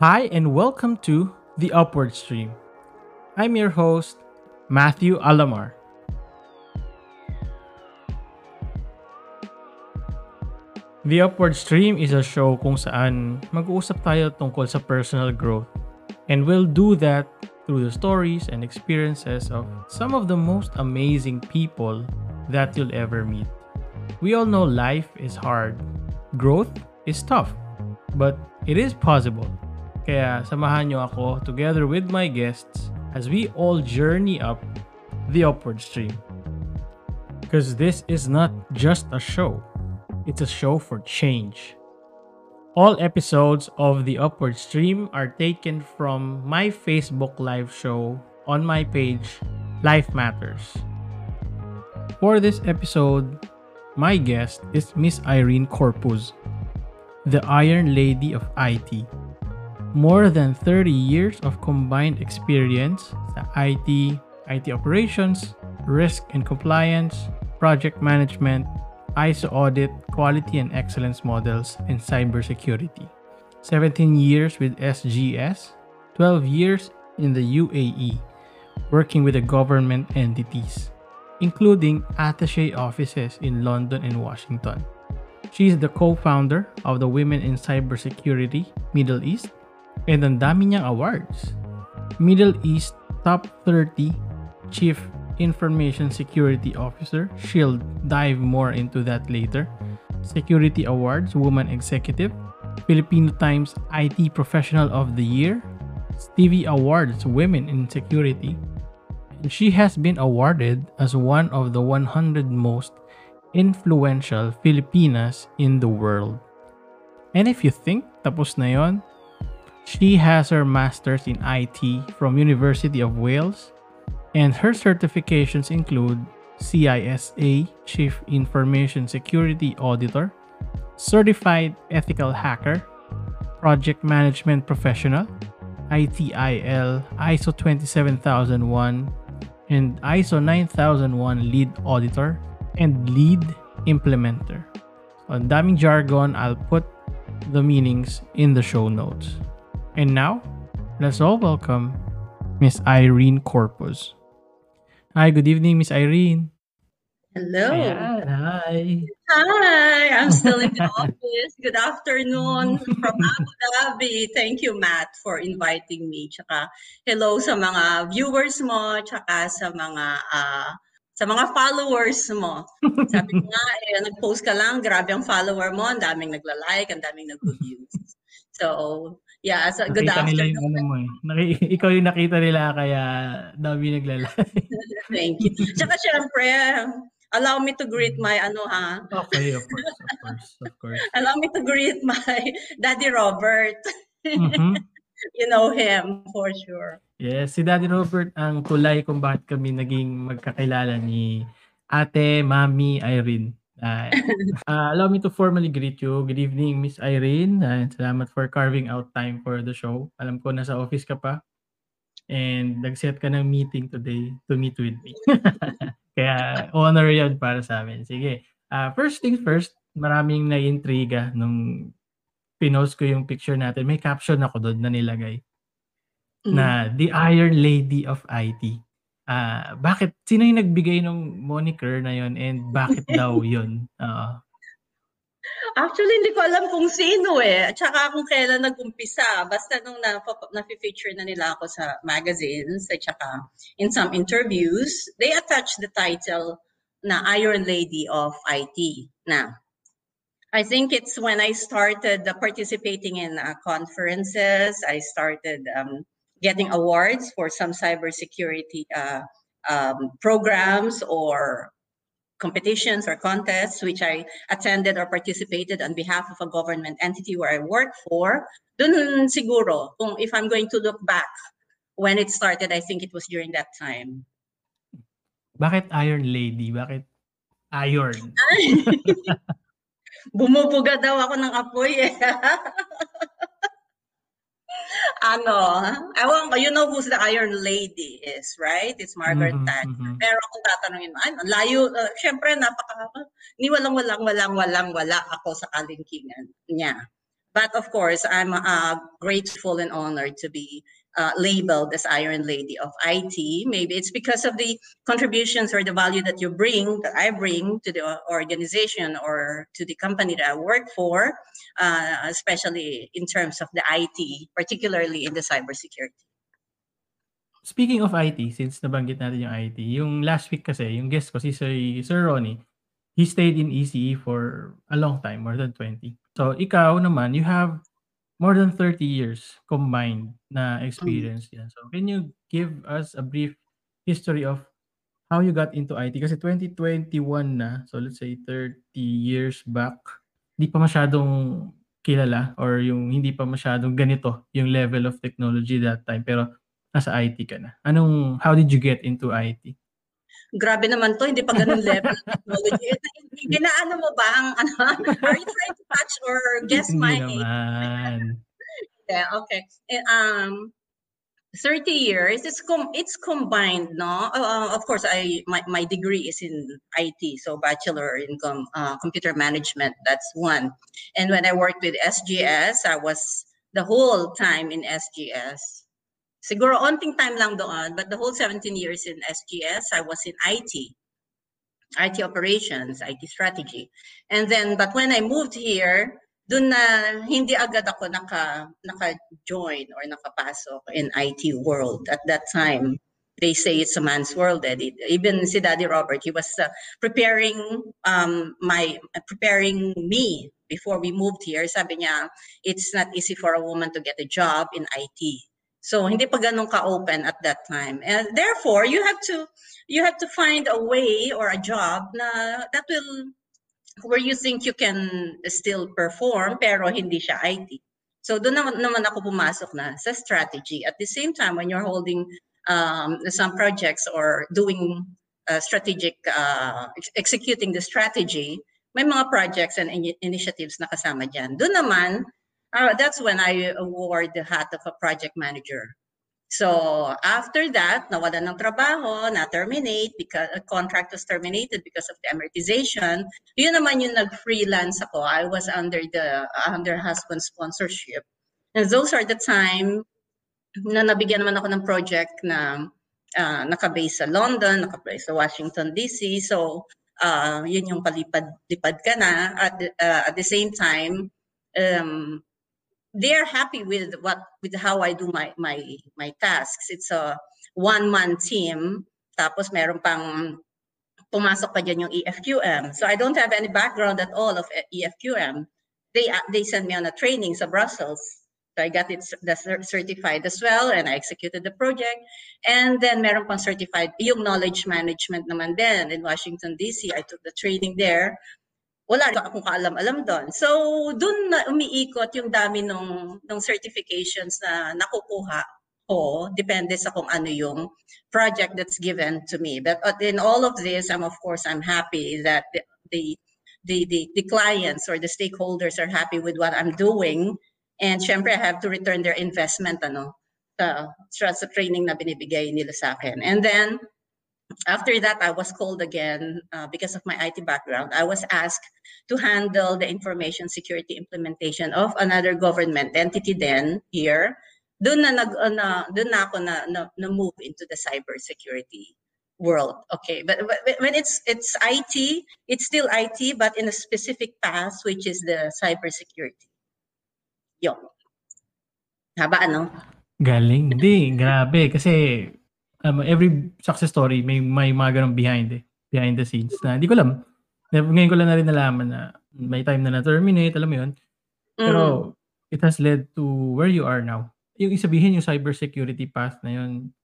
Hi, and welcome to The Upward Stream. I'm your host, Matthew Alamar. The Upward Stream is a show kung saan mag-uusap tayo tungkol sa personal growth. And we'll do that through the stories and experiences of some of the most amazing people that you'll ever meet. We all know life is hard. Growth is tough. But it is possible. Kaya samahan nyo ako together with my guests as we all journey up the upward stream. Because this is not just a show, it's a show for change. All episodes of the Upward Stream are taken from my Facebook live show on my page, Life Matters. For this episode, my guest is Miss Irene Corpus, the Iron Lady of IT. More than 30 years of combined experience sa IT, IT operations, risk and compliance, project management, ISO audit, quality and excellence models, and cybersecurity. 17 years with SGS, 12 years in the UAE, working with the government entities, including attaché offices in London and Washington. She is the co-founder of the Women in Cybersecurity Middle East, and ang dami niyang awards. Middle East Top 30 Chief Information Security Officer. She'll dive more into that later. Security Awards Woman Executive. Filipino Times IT Professional of the Year. Stevie Awards Women in Security. And she has been awarded as one of the 100 most influential Filipinas in the world. And if you think tapos na yon, she has her master's in IT from University of Wales and her certifications include CISA Chief Information Security Auditor, Certified Ethical Hacker, Project Management Professional, ITIL ISO 27001, and ISO 9001 Lead Auditor and Lead Implementer. So, daming jargon, I'll put the meanings in the show notes. And now, let's all welcome Miss Irene Corpus. Hi, good evening, Miss Irene. Hello. Ayan, hi. Hi. I'm still in the office. Good afternoon from Abu Dhabi. Thank you, Matt, for inviting me. Tsaka hello sa mga viewers mo, tsaka sa mga uh, sa mga followers mo. Sabi ko nga, eh, nag-post ka lang, grabe ang follower mo, ang daming nagla-like, ang daming nag-views. So, yeah, so good Nakita nila afternoon. yung ano mo eh. Naki- ikaw yung nakita nila kaya dami naglalay. Thank you. Tsaka syempre, allow me to greet my ano ha. okay, of course, of course, of course. Allow me to greet my Daddy Robert. Mhm. you know him for sure. Yes, si Daddy Robert ang kulay kung bakit kami naging magkakilala ni Ate, Mami, Irene. Uh, uh, allow me to formally greet you. Good evening, Miss Irene. Uh, salamat for carving out time for the show. Alam ko nasa office ka pa. And nag-set ka ng meeting today to meet with me. Kaya honor yan para sa amin. Sige. Uh, first things first, maraming naiintriga nung pinost ko yung picture natin. May caption ako doon na nilagay Mm. na The Iron Lady of IT. Ah, bakit sino yung nagbigay ng moniker na yon and bakit daw yun? Oo. Actually, hindi ko alam kung sino eh. At saka kung kailan nag-umpisa. Basta nung na, na-feature na nila ako sa magazines at saka in some interviews, they attach the title na Iron Lady of IT. Na, I think it's when I started participating in uh, conferences, I started um, getting awards for some cybersecurity uh, um, programs or competitions or contests which I attended or participated on behalf of a government entity where I work for. Dun siguro, kung if I'm going to look back when it started, I think it was during that time. Bakit Iron Lady? Bakit Iron? Bumubuga daw ako ng apoy eh. ano, ewan ko, you know who's the Iron Lady is, right? It's Margaret Mhm, Thatcher. mhm. Pero kung tatanungin mo, ang layo, uh, syempre, napaka, ni walang walang walang walang wala ako sa kalingkingan niya. But of course, I'm uh, grateful and honored to be uh, labeled as Iron Lady of IT. Maybe it's because of the contributions or the value that you bring, that I bring to the organization or to the company that I work for, uh, especially in terms of the IT, particularly in the cybersecurity. Speaking of IT, since nabanggit natin yung IT, yung last week kasi, yung guest ko, si Sir, Sir Ronnie, he stayed in ECE for a long time, more than 20. So, ikaw naman, you have more than 30 years combined na experience yan. So, can you give us a brief history of how you got into IT? Kasi 2021 na, so let's say 30 years back, hindi pa masyadong kilala or yung hindi pa masyadong ganito yung level of technology that time. Pero nasa IT ka na. Anong, how did you get into IT? Grabe naman to, hindi pa ganun level technology. Ginaano mo ba ang ano? Are you trying to touch or guess my naman. yeah, okay. Eh, um 30 years it's com it's combined no uh, of course i my, my degree is in it so bachelor in com, uh, computer management that's one and when i worked with sgs i was the whole time in sgs siguro onting time lang doon but the whole 17 years in sgs i was in it IT operations, IT strategy. And then, but when I moved here, dun na hindi agad ako naka, naka-join or nakapasok in IT world. At that time, they say it's a man's world. Eh. Even si Daddy Robert, he was uh, preparing um, my preparing me before we moved here. Sabi niya, it's not easy for a woman to get a job in IT. So hindi pa ganun ka-open at that time. And therefore, you have to you have to find a way or a job na that will where you think you can still perform pero hindi siya IT. So doon naman, naman ako pumasok na sa strategy. At the same time, when you're holding um, some projects or doing uh, strategic, uh, executing the strategy, may mga projects and in initiatives na kasama dyan. Doon naman, uh, that's when I wore the hat of a project manager. So after that, nawala ng trabaho, na-terminate because a contract was terminated because of the amortization. Yun naman yung nag-freelance ako. I was under the under husband sponsorship. And those are the time na nabigyan naman ako ng project na uh, nakabase sa London, nakabase sa Washington DC. So uh, yun yung palipad-lipad ka na. At, uh, at the same time, um, they are happy with what with how I do my my my tasks. It's a one man team. Tapos meron pang pumasok pa dyan yung EFQM. So I don't have any background at all of EFQM. They they sent me on a training sa Brussels. So I got it certified as well and I executed the project. And then meron pang certified yung knowledge management naman din in Washington DC. I took the training there wala akong kaalam-alam doon. So, doon na umiikot yung dami ng, ng certifications na nakukuha ko, depende sa kung ano yung project that's given to me. But in all of this, I'm of course, I'm happy that the, the, the, the, the clients or the stakeholders are happy with what I'm doing. And syempre, I have to return their investment ano, sa, sa training na binibigay nila sa akin. And then, after that, I was called again uh, because of my IT background. I was asked to handle the information security implementation of another government entity then here. Doon na, nag, uh, na, doon na ako na, na, na move into the cybersecurity world. Okay, but, but when it's it's IT, it's still IT, but in a specific path, which is the cybersecurity. Yo. Haba, ano? Galing. Hindi, grabe. Kasi um, every success story may may mga ganun behind eh. Behind the scenes na hindi ko alam. Ngayon ko lang na rin nalaman na may time na na-terminate, alam mo yun. Pero mm. it has led to where you are now. Yung isabihin yung cybersecurity path na yun,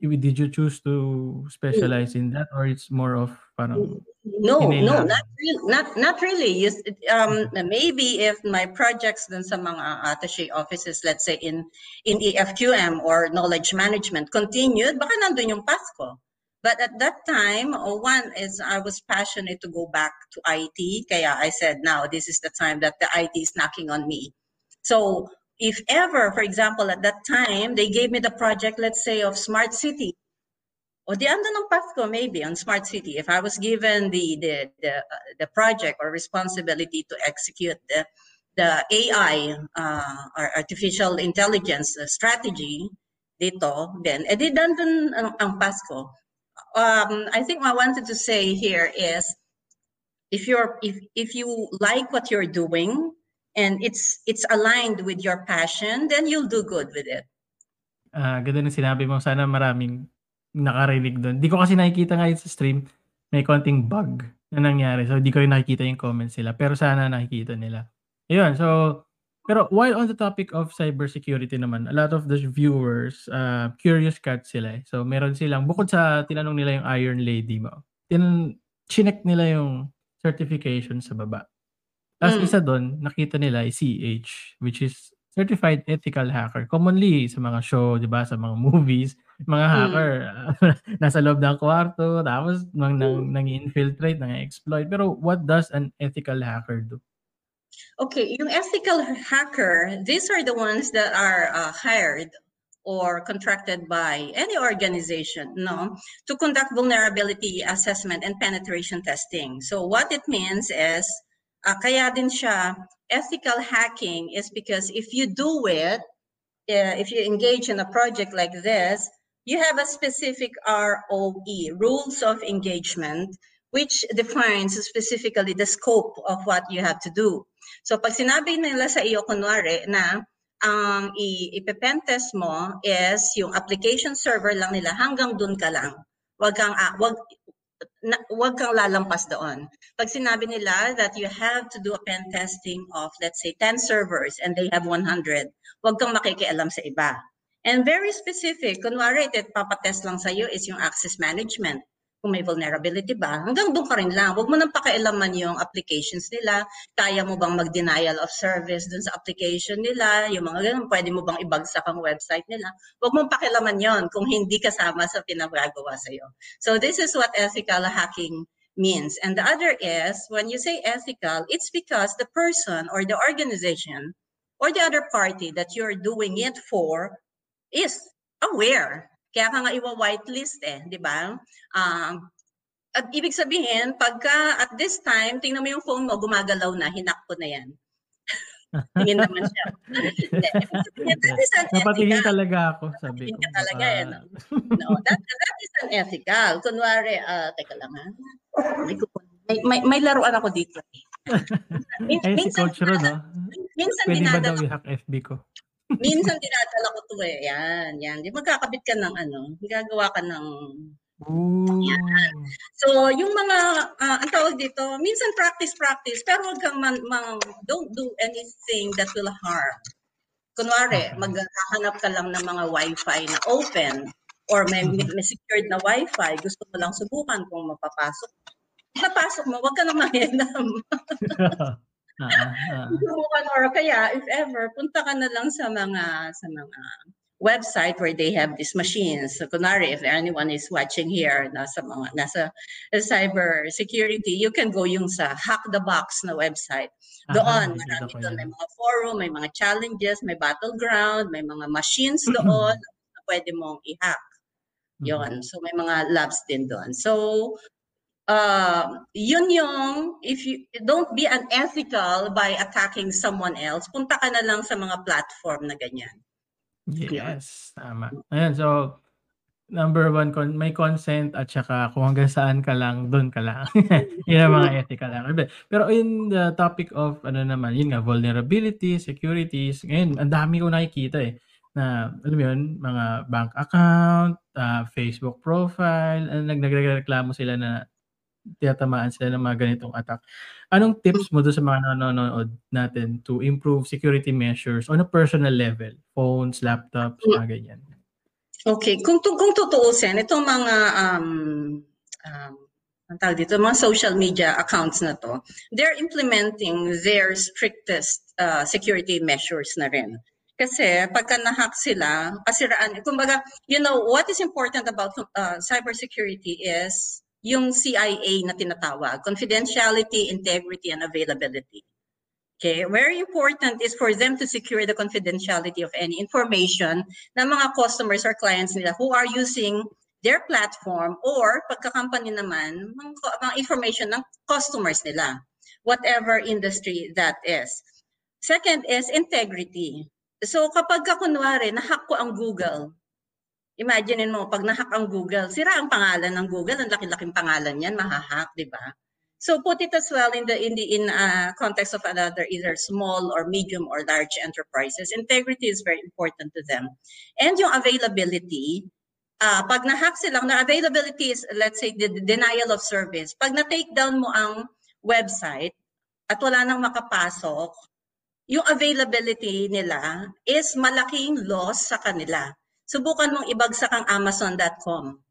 did you choose to specialize in that or it's more of parang no no not really not not really. You, um maybe if my projects then sa mga attaché offices let's say in in EFQM or knowledge management continued baka nandun yung path ko. But at that time uh, one is I was passionate to go back to IT kaya I said now this is the time that the IT is knocking on me. So if ever, for example, at that time, they gave me the project, let's say, of smart city. O di ando ng path ko maybe on smart city. If I was given the the the, uh, the project or responsibility to execute the the AI uh, or artificial intelligence uh, strategy dito then eh di ang, ang Pasko. Um, I think what I wanted to say here is if you're if if you like what you're doing and it's it's aligned with your passion then you'll do good with it. Ah, ganda ng sinabi mo. Sana maraming nakarinig doon. Di ko kasi nakikita ngayon sa stream, may konting bug na nangyari. So, di ko rin nakikita yung comments nila. Pero sana nakikita nila. Ayun, so, pero while on the topic of cybersecurity naman, a lot of the viewers, uh, curious cat sila eh. So, meron silang, bukod sa tinanong nila yung Iron Lady mo, tin chinek nila yung certification sa baba. Tapos Mm. isa doon, nakita nila ay CH, which is Certified Ethical Hacker. Commonly sa mga show, di ba, sa mga movies, mga Mm. hacker, nasa loob ng kwarto, tapos nang, nang, nang infiltrate, nang exploit. Pero what does an ethical hacker do? Okay, yung ethical hacker, these are the ones that are uh, hired or contracted by any organization, no, to conduct vulnerability assessment and penetration testing. So what it means is, uh, kaya din siya, ethical hacking is because if you do it, uh, if you engage in a project like this, you have a specific ROE, rules of engagement, which defines specifically the scope of what you have to do. So pag sinabi nila sa iyo kunwari na ang i- ipepentest mo is yung application server lang nila hanggang dun ka lang. Wag kang ah, wag na, wag kang lalampas doon. Pag sinabi nila that you have to do a pen testing of let's say 10 servers and they have 100, wag kang makikialam sa iba. And very specific, kunwari ito papatest lang sa iyo is yung access management. Kung may vulnerability ba, hanggang doon ka rin lang. Huwag mo nang pakialaman yung applications nila. Kaya mo bang mag-denial of service dun sa application nila? Yung mga ganun, pwede mo bang ibagsak ang website nila? Huwag mong pakialaman yon kung hindi kasama sa pinagagawa sa iyo. So this is what ethical hacking means. And the other is, when you say ethical, it's because the person or the organization or the other party that you're doing it for is aware. Kaya ka nga iwa-whitelist eh, di ba? Um, at ibig sabihin, pagka at this time, tingnan mo yung phone mo, gumagalaw na, hinak ko na yan. Tingin naman siya. Napatingin talaga ako, sabi ko. ka talaga eh, no? No, that, that is an ethical. Kunwari, ah, teka lang ha. May, kupon- may, may, may laruan ako dito. Min- Ay, si minsan, Coach Ron, no? minsan Pwede ba daw i-hack FB ko? Minsan dinadala ko to eh. Yan, yan. Di magkakabit ka ng ano, gagawa ka ng Ooh. So, yung mga, ah, ang tawag dito, minsan practice-practice, pero huwag kang man, man- don't do anything that will harm. Kunwari, maghahanap ka lang ng mga wifi na open or may, Mhm. may secured na wifi, gusto mo lang subukan kung mapapasok. Napasok mo, huwag ka nang mahinam. Ah, ah. Subukan or kaya, if ever, punta ka na lang sa mga, sa mga website where they have these machines. So, kunwari, if anyone is watching here, nasa mga, nasa cyber security, you can go yung sa Hack the Box na website. Aha, Doon, nakikita marami doon. May mga forum, may mga challenges, may battleground, may mga machines doon na pwede mong i-hack. Yon. So may mga labs din doon. So uh, yun yung if you don't be unethical by attacking someone else, punta ka na lang sa mga platform na ganyan. Yes, tama. Ayan, so number one, con- may consent at saka kung hanggang saan ka lang, doon ka lang. yun ang mga ethical lang. Pero in the topic of, ano naman, yun nga, vulnerability, securities, ngayon, ang dami ko nakikita eh, na, alam mo yun, mga bank account, ah, Facebook profile, uh, nag nagreklamo sila na tiyatamaan sila ng mga ganitong attack. Anong tips mo doon sa mga nanonood natin to improve security measures on a personal level? Phones, laptops, mga ganyan. Okay, kung kung tutuusin itong mga um um ang tawag dito, mga social media accounts na to, they're implementing their strictest uh, security measures na rin. Kasi pagka na-hack sila, kasiraan, kumbaga, you know, what is important about uh, cybersecurity is yung CIA na tinatawag, confidentiality, integrity, and availability. Okay, very important is for them to secure the confidentiality of any information ng mga customers or clients nila who are using their platform or pagka-company naman, mga, mga information ng customers nila, whatever industry that is. Second is integrity. So kapag ka kunwari, nahack ko ang Google, imagine mo, pag nahack ang Google, sira ang pangalan ng Google, ang laki-laking pangalan yan, mahahack, di ba? So put it as well in the in the in uh, context of another either small or medium or large enterprises. Integrity is very important to them, and yung availability. Uh, pag na-hack sila, na availability is let's say the, the denial of service. Pag na-take down mo ang website at wala nang makapasok, yung availability nila is malaking loss sa kanila. Subukan mong ibagsak ang Amazon.com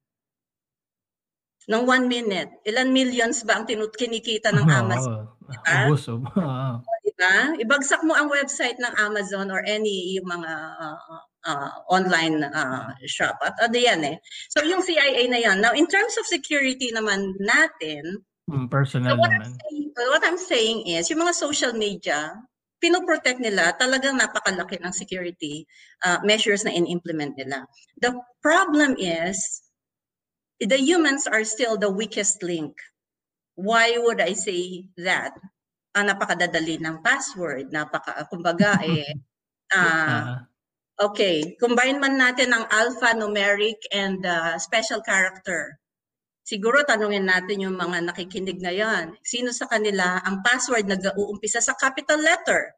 ng one minute, ilan millions ba ang tinut kinikita ng Amazon? Oo. Diba? Ubus, ubus. diba? Ibagsak mo ang website ng Amazon or any yung mga uh, uh, online uh, shop. At ano yan eh. So yung CIA na yan. Now, in terms of security naman natin, mm, personal so what naman. I'm, saying, what I'm saying is, yung mga social media, pinoprotect nila, talagang napakalaki ng security uh, measures na in-implement nila. The problem is, the humans are still the weakest link. Why would I say that? Ah, napakadadali ng password, napaka, kumbaga eh, uh, okay, combine man natin ang alphanumeric and uh, special character. Siguro tanungin natin yung mga nakikinig ngayon, sino sa kanila ang password nag-uumpisa sa capital letter,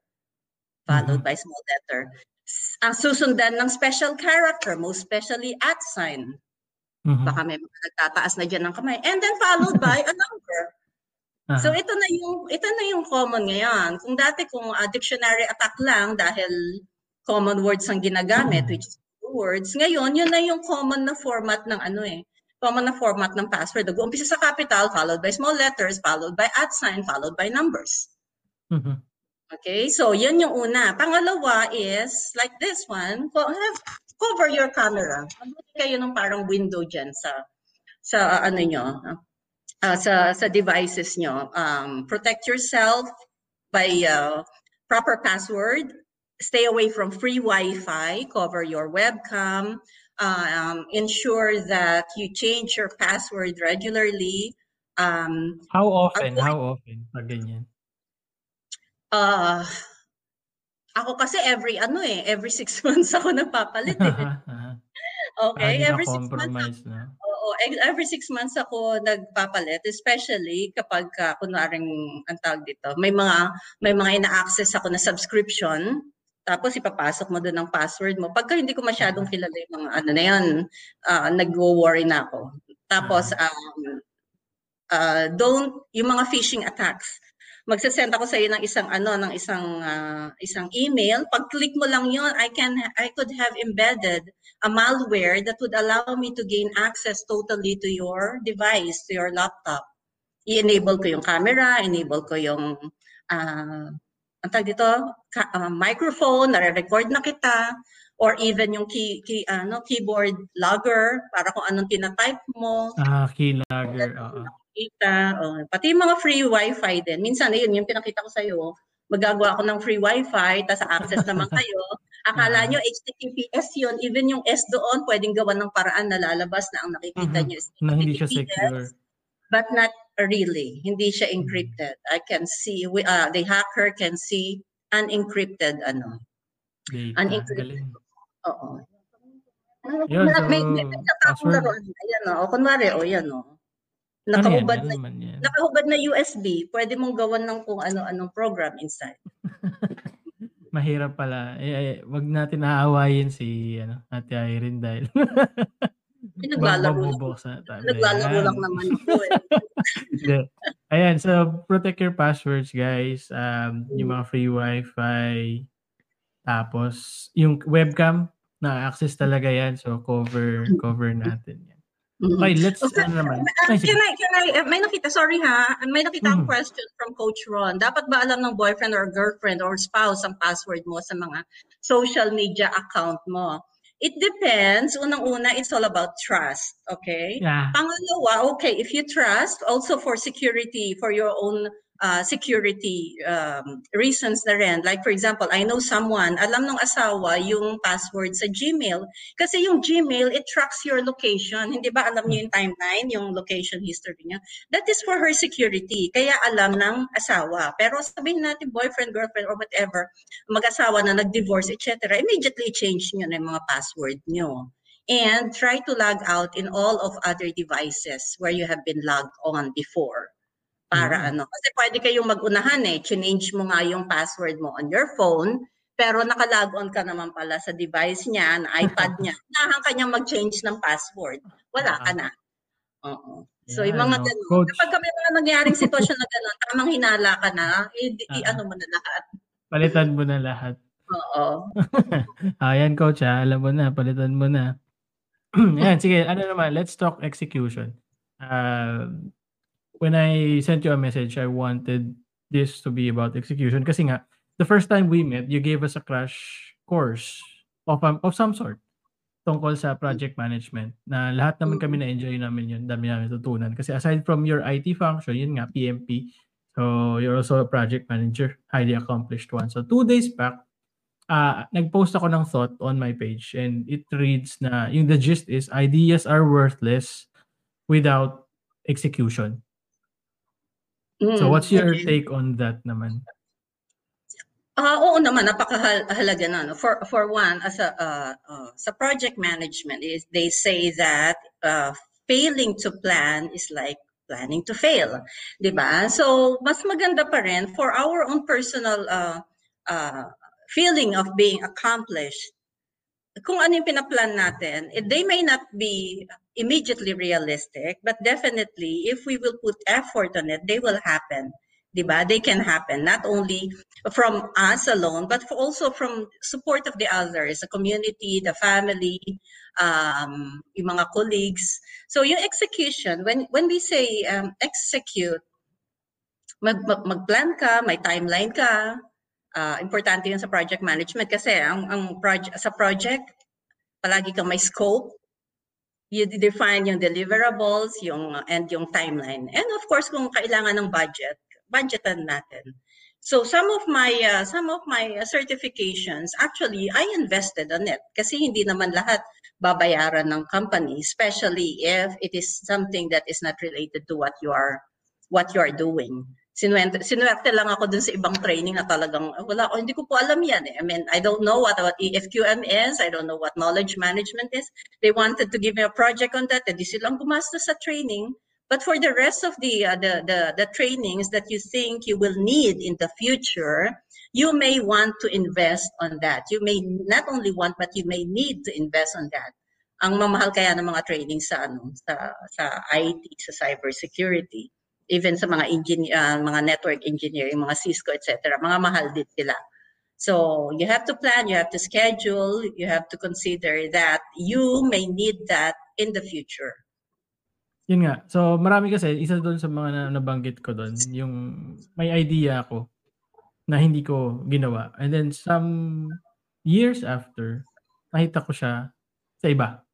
followed mm-hmm. by small letter. Ang susundan ng special character, most especially at sign. Mm-hmm. Baka may mga nagtataas na diyan ng kamay. And then followed by a number. Uh-huh. So ito na yung ito na yung common ngayon. Kung dati kung uh, dictionary attack lang dahil common words ang ginagamit uh-huh. which is words, ngayon yun na yung common na format ng ano eh. Common na format ng password. Nag-uumpisa sa capital, followed by small letters, followed by at sign, followed by numbers. Mm-hmm. Okay, so yun yung una. Pangalawa is, like this one, cover your camera. Mabuti kayo ng parang window dyan sa, sa uh, ano nyo, uh, sa, sa devices nyo. Um, protect yourself by uh, proper password. Stay away from free Wi-Fi. Cover your webcam. Um, ensure that you change your password regularly. Um, how often? How often? Pag ganyan? Uh, ako kasi every ano eh, every six months ako nagpapalit eh. okay, ah, every six months. Na. Oo, every six months ako nagpapalit, especially kapag uh, kunwaring ang tawag dito, may mga may mga ina-access ako na subscription, tapos ipapasok mo doon ang password mo. Pagka hindi ko masyadong kilala yung mga ano na yan, uh, nag-worry na ako. Tapos, um, uh, don't, yung mga phishing attacks, magsasend ako sa iyo ng isang ano ng isang uh, isang email pag click mo lang yon I can I could have embedded a malware that would allow me to gain access totally to your device to your laptop i-enable ko yung camera enable ko yung uh, ang tag dito ka, uh, microphone nare-record na kita or even yung key, key ano keyboard logger para kung anong tina-type mo ah key logger oo kita, oh, pati mga free wifi din. Minsan, yun, yung pinakita ko sa'yo, magagawa ako ng free wifi, tapos access naman kayo. Akala nyo HTTPS yun, even yung S doon, pwedeng gawa ng paraan na lalabas na ang nakikita mm-hmm. nyo is na hindi siya secure. But not really. Hindi siya encrypted. I can see, we, uh, the hacker can see unencrypted, ano. Data. Unencrypted. Oo. Yun, so, may, may, may, password. Ayan, o. Oh, kunwari, o, oh, yan, o. Oh. Nakahubad ano na, yan? nakahubad na USB, pwede mong gawan ng kung ano-anong program inside. Mahirap pala. Eh, eh, wag natin aawayin si ano, Ate Irene dahil naglalaro lang. Naglalaro lang naman ako eh. Ayan, so protect your passwords guys. Um, yung mga free wifi. Tapos, yung webcam, na-access talaga yan. So, cover cover natin yan. Okay, let's okay. ano naman. Uh, can I, can I, uh, may nakita, sorry ha, may nakita mm. question from Coach Ron. Dapat ba alam ng boyfriend or girlfriend or spouse ang password mo sa mga social media account mo? It depends. Unang-una, it's all about trust. Okay? Yeah. Pangalawa, okay, if you trust, also for security, for your own uh, security um, reasons na rin. Like for example, I know someone, alam ng asawa yung password sa Gmail. Kasi yung Gmail, it tracks your location. Hindi ba alam niyo yung timeline, yung location history niya? That is for her security. Kaya alam ng asawa. Pero sabihin natin boyfriend, girlfriend, or whatever, mag-asawa na nag-divorce, etc. Immediately change niyo na yung mga password niyo and try to log out in all of other devices where you have been logged on before. Para Mm. ano, kasi pwede kayong mag-unahan eh, change mo nga yung password mo on your phone, pero naka-log on ka naman pala sa device niya, na iPad niya, nahan ka niya mag-change ng password. Wala ka na. Oo. So, yung Yan, mga ganun. Coach. Kapag may mga nangyaring sitwasyon na gano'n, tamang hinala ka na, i- i- Ah. ano mo na lahat. Palitan mo na lahat. Oo. Ayan, coach, ha? alam mo na, palitan mo na. Ayan, sige, ano naman, let's talk execution. Uh, when I sent you a message, I wanted this to be about execution kasi nga, the first time we met, you gave us a crash course of, um, of some sort tungkol sa project management na lahat naman kami na-enjoy namin yun, dami namin tutunan. Kasi aside from your IT function, yun nga, PMP, so you're also a project manager, highly accomplished one. So two days back, uh, nag-post ako ng thought on my page and it reads na yung the gist is ideas are worthless without execution. So Mm, what's your okay. take on that naman? Ah, oo naman napakahalaga na no. For for one as a uh, uh, sa project management is they say that uh, failing to plan is like planning to fail, 'di ba? So mas maganda pa rin for our own personal uh, uh, feeling of being accomplished. Kung ano yung pinaplan natin, eh, they may not be immediately realistic, but definitely if we will put effort on it, they will happen. 'di ba? They can happen not only from us alone, but also from support of the others, the community, the family, um, yung mga colleagues. So yung execution, when when we say um, execute, mag, mag, mag-plan ka, may timeline ka. Uh, importante yun sa project management kasi ang, ang project, sa project, palagi kang may scope, you define yung deliverables, yung and yung timeline. And of course, kung kailangan ng budget, budgetan natin. So some of my uh, some of my certifications actually I invested on it kasi hindi naman lahat babayaran ng company especially if it is something that is not related to what you are what you are doing. Sinuwerte, sinuwerte lang ako dun sa ibang training na talagang wala ako hindi ko po alam yan eh. I mean, I don't know what what EFQM is, I don't know what knowledge management is. They wanted to give me a project on that, hindi silang gumastos sa training. But for the rest of the, uh, the, the, the trainings that you think you will need in the future, you may want to invest on that. You may not only want, but you may need to invest on that. Ang mamahal kaya ng mga training sa, ano, sa, sa IT, sa cybersecurity, even sa mga engineer, uh, mga network engineering, mga Cisco, etc. Mga mahal din sila. So you have to plan, you have to schedule, you have to consider that you may need that in the future. Yun nga. So, marami kasi, isa doon sa mga na- nabanggit ko doon, yung may idea ako na hindi ko ginawa. And then, some years after, nakita ko siya sa iba.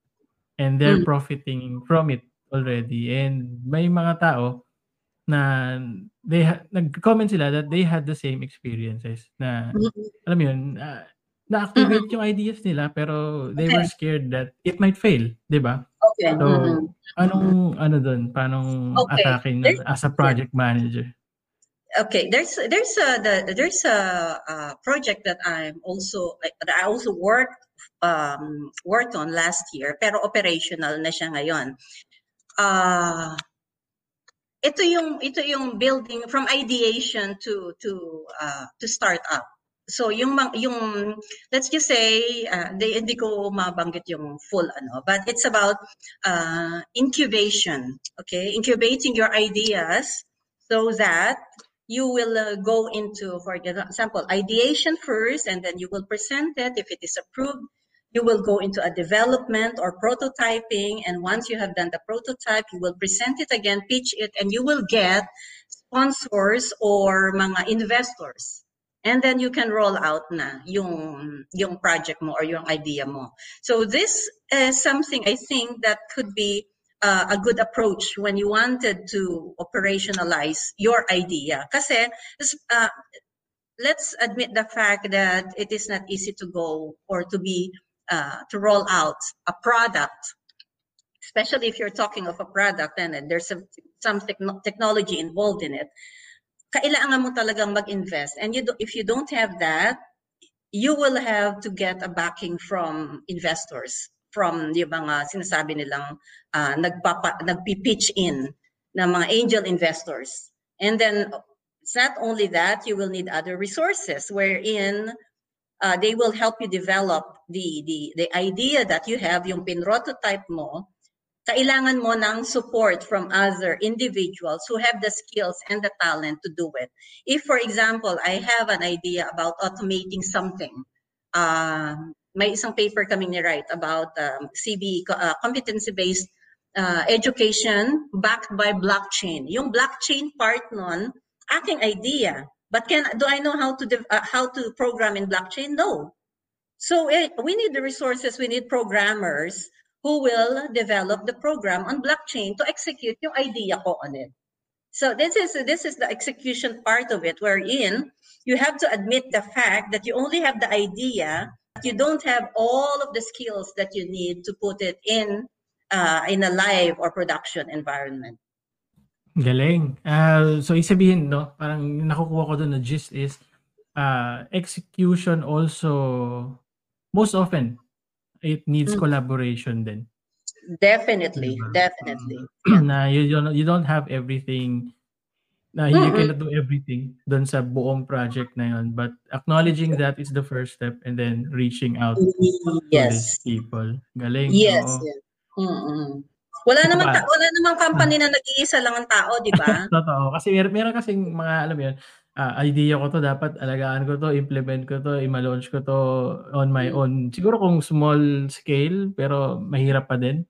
And they're Mm. profiting from it already. And may mga tao na they ha- nag-comment sila that they had the same experiences na alam mo yun, ah, na-activate yung ideas nila pero they were scared that it might fail, 'di ba? Okay. So, Mhm. anong ano doon, paano Okay. attacking There's- na, as a project manager? Okay, there's there's a the, there's a, uh project that I'm also that I also worked um worked on last year pero operational na siya ngayon. Ah ito yung ito yung building from ideation to to uh, to start up. So yung yung let's just say uh, di, hindi ko mabanggit yung full ano but it's about uh, incubation okay incubating your ideas so that you will uh, go into for example ideation first and then you will present it if it is approved you will go into a development or prototyping and once you have done the prototype you will present it again pitch it and you will get sponsors or mga investors and then you can roll out na yung yung project mo or yung idea mo so this is something i think that could be uh, a good approach when you wanted to operationalize your idea. Kasi, uh, let's admit the fact that it is not easy to go or to be, uh, to roll out a product, especially if you're talking of a product and there's some, some technology involved in it. Kailangan mo talagang mag-invest. And you do, if you don't have that, you will have to get a backing from investors from yung mga sinasabi nilang uh, nagpapa, nagpi-pitch in ng mga angel investors. And then it's not only that, you will need other resources wherein uh, they will help you develop the, the, the idea that you have, yung pinrototype mo, kailangan mo ng support from other individuals who have the skills and the talent to do it. If, for example, I have an idea about automating something, uh, may isang paper kami ni write about um, uh, competency-based uh, education backed by blockchain. Yung blockchain part nun, aking idea. But can do I know how to uh, how to program in blockchain? No. So it, eh, we need the resources. We need programmers who will develop the program on blockchain to execute yung idea ko on it. So this is this is the execution part of it, wherein you have to admit the fact that you only have the idea but you don't have all of the skills that you need to put it in uh, in a live or production environment. Galing. Uh, so, isabihin, no, parang nakukuha ko doon na gist is uh, execution also, most often, it needs mm. collaboration din. Definitely, diba? definitely. na you don't, you don't have everything na you mm-hmm. cannot do everything dun sa buong project na yun. But acknowledging that is the first step and then reaching out to these people. Galing. Yes. Oo. yes. Mm-hmm. Wala naman ta- wala namang company na nag-iisa lang ang tao, di ba? Totoo. Kasi meron, meron kasing mga alam yun, uh, idea ko to, dapat alagaan ko to, implement ko to, i-launch ko to on my mm-hmm. own. Siguro kung small scale, pero mahirap pa din.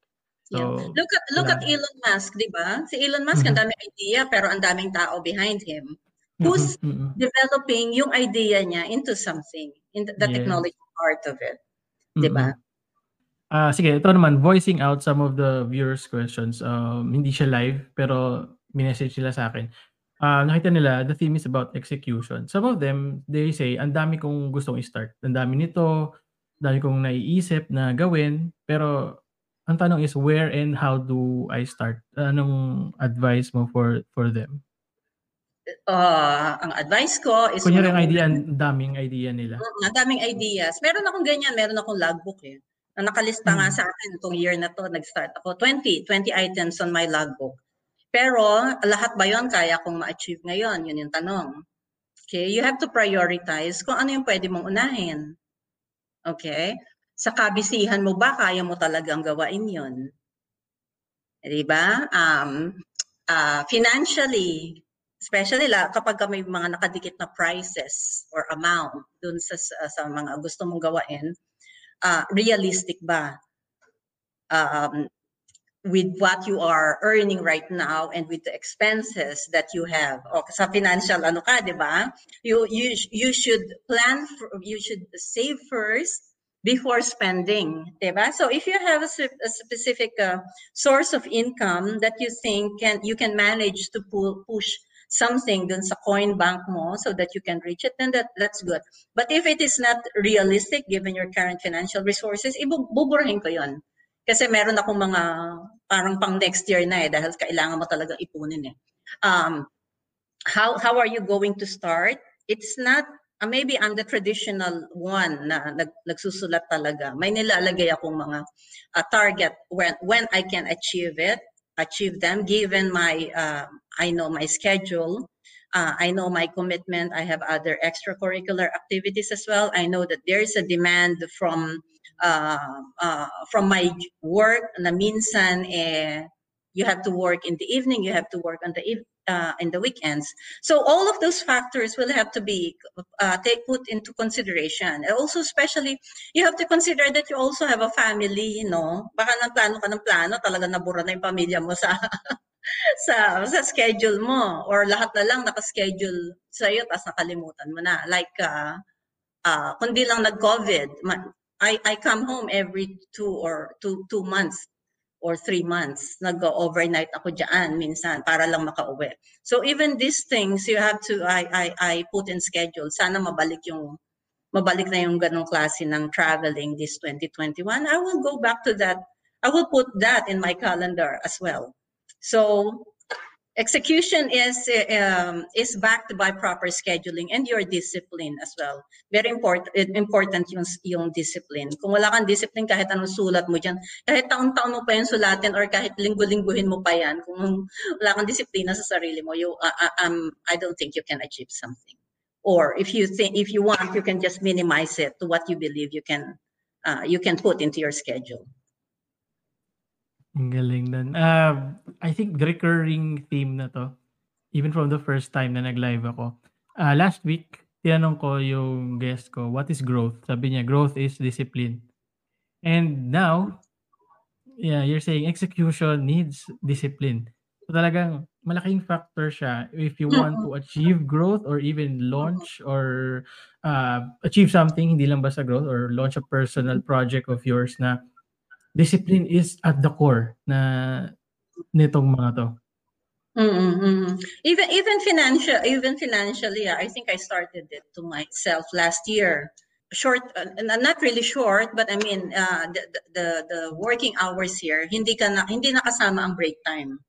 So, yeah. Look at look wala. at Elon Musk, 'di ba? Si Elon Musk mm-hmm. ang daming idea pero ang daming tao behind him who's mm-hmm. developing yung idea niya into something in the, the yes. technology part of it. 'Di ba? Ah, uh, sige, ito naman voicing out some of the viewers questions. Um, hindi siya live pero minessage sila sa akin. Uh, nakita nila the theme is about execution. Some of them they say ang dami kong gustong i-start. Ang dami nito, dami kong naiisip na gawin pero ang tanong is where and how do I start? Anong advice mo for for them? Uh, ang advice ko is Kunyari ang idea, ang daming idea nila. Uh, ang daming ideas. Meron akong ganyan, meron akong logbook eh. Na nakalista nga sa akin itong year na to, nag-start ako 20, 20 items on my logbook. Pero lahat ba 'yon kaya kong ma-achieve ngayon? Yun yung tanong. Okay, you have to prioritize kung ano yung pwede mong unahin. Okay? sa kabisihan mo ba, kaya mo talagang gawain yon Di ba? Um, uh, financially, especially la, kapag may mga nakadikit na prices or amount dun sa, sa, sa mga gusto mong gawain, uh, realistic ba? Um, with what you are earning right now and with the expenses that you have. O sa financial ano ka, 'di ba? You you you should plan for, you should save first before spending, diba? So if you have a, a specific uh, source of income that you think can you can manage to pull, push something dun sa coin bank mo so that you can reach it, then that, that's good. But if it is not realistic given your current financial resources, ibuburahin ko yon. Kasi meron akong mga parang pang next year na eh dahil kailangan mo talaga ipunin eh. Um, how, how are you going to start? It's not uh, maybe I'm the traditional one na nag, nagsusulat talaga. May nilalagay akong mga uh, target when when I can achieve it, achieve them given my uh, I know my schedule. Uh, I know my commitment. I have other extracurricular activities as well. I know that there is a demand from uh, uh, from my work na minsan eh, you have to work in the evening, you have to work on the uh, in the weekends. So all of those factors will have to be uh, take put into consideration. And also, especially, you have to consider that you also have a family, you know. Baka nang plano ka ng plano, talaga nabura na yung pamilya mo sa sa sa schedule mo or lahat na lang naka-schedule sa iyo tapos nakalimutan mo na. Like uh, uh, kundi lang nag-COVID, I I come home every two or two two months or three months. Nag-overnight ako dyan minsan para lang makauwi. So even these things, you have to, I, I, I put in schedule. Sana mabalik yung, mabalik na yung ganong klase ng traveling this 2021. I will go back to that. I will put that in my calendar as well. So execution is um, is backed by proper scheduling and your discipline as well. Very important important yung yung discipline. Kung wala kang discipline kahit anong sulat mo diyan, kahit taon-taon mo pa yung sulatin or kahit linggo-lingguhin mo pa yan, kung wala kang disiplina sa sarili mo, you uh, uh, um I don't think you can achieve something. Or if you think if you want, you can just minimize it to what you believe you can uh, you can put into your schedule. Ang galing nun. Uh, I think recurring theme na to, even from the first time na nag-live ako, uh, last week, tinanong ko yung guest ko, what is growth? Sabi niya, growth is discipline. And now, yeah, you're saying execution needs discipline. So talagang malaking factor siya if you want to achieve growth or even launch or uh, achieve something, hindi lang basta growth or launch a personal project of yours na discipline is at the core na nitong mga to. Mm-hmm. Even even financial even financially, I think I started it to myself last year. Short, uh, not really short, but I mean uh, the, the the working hours here hindi ka na hindi nakasama ang break time.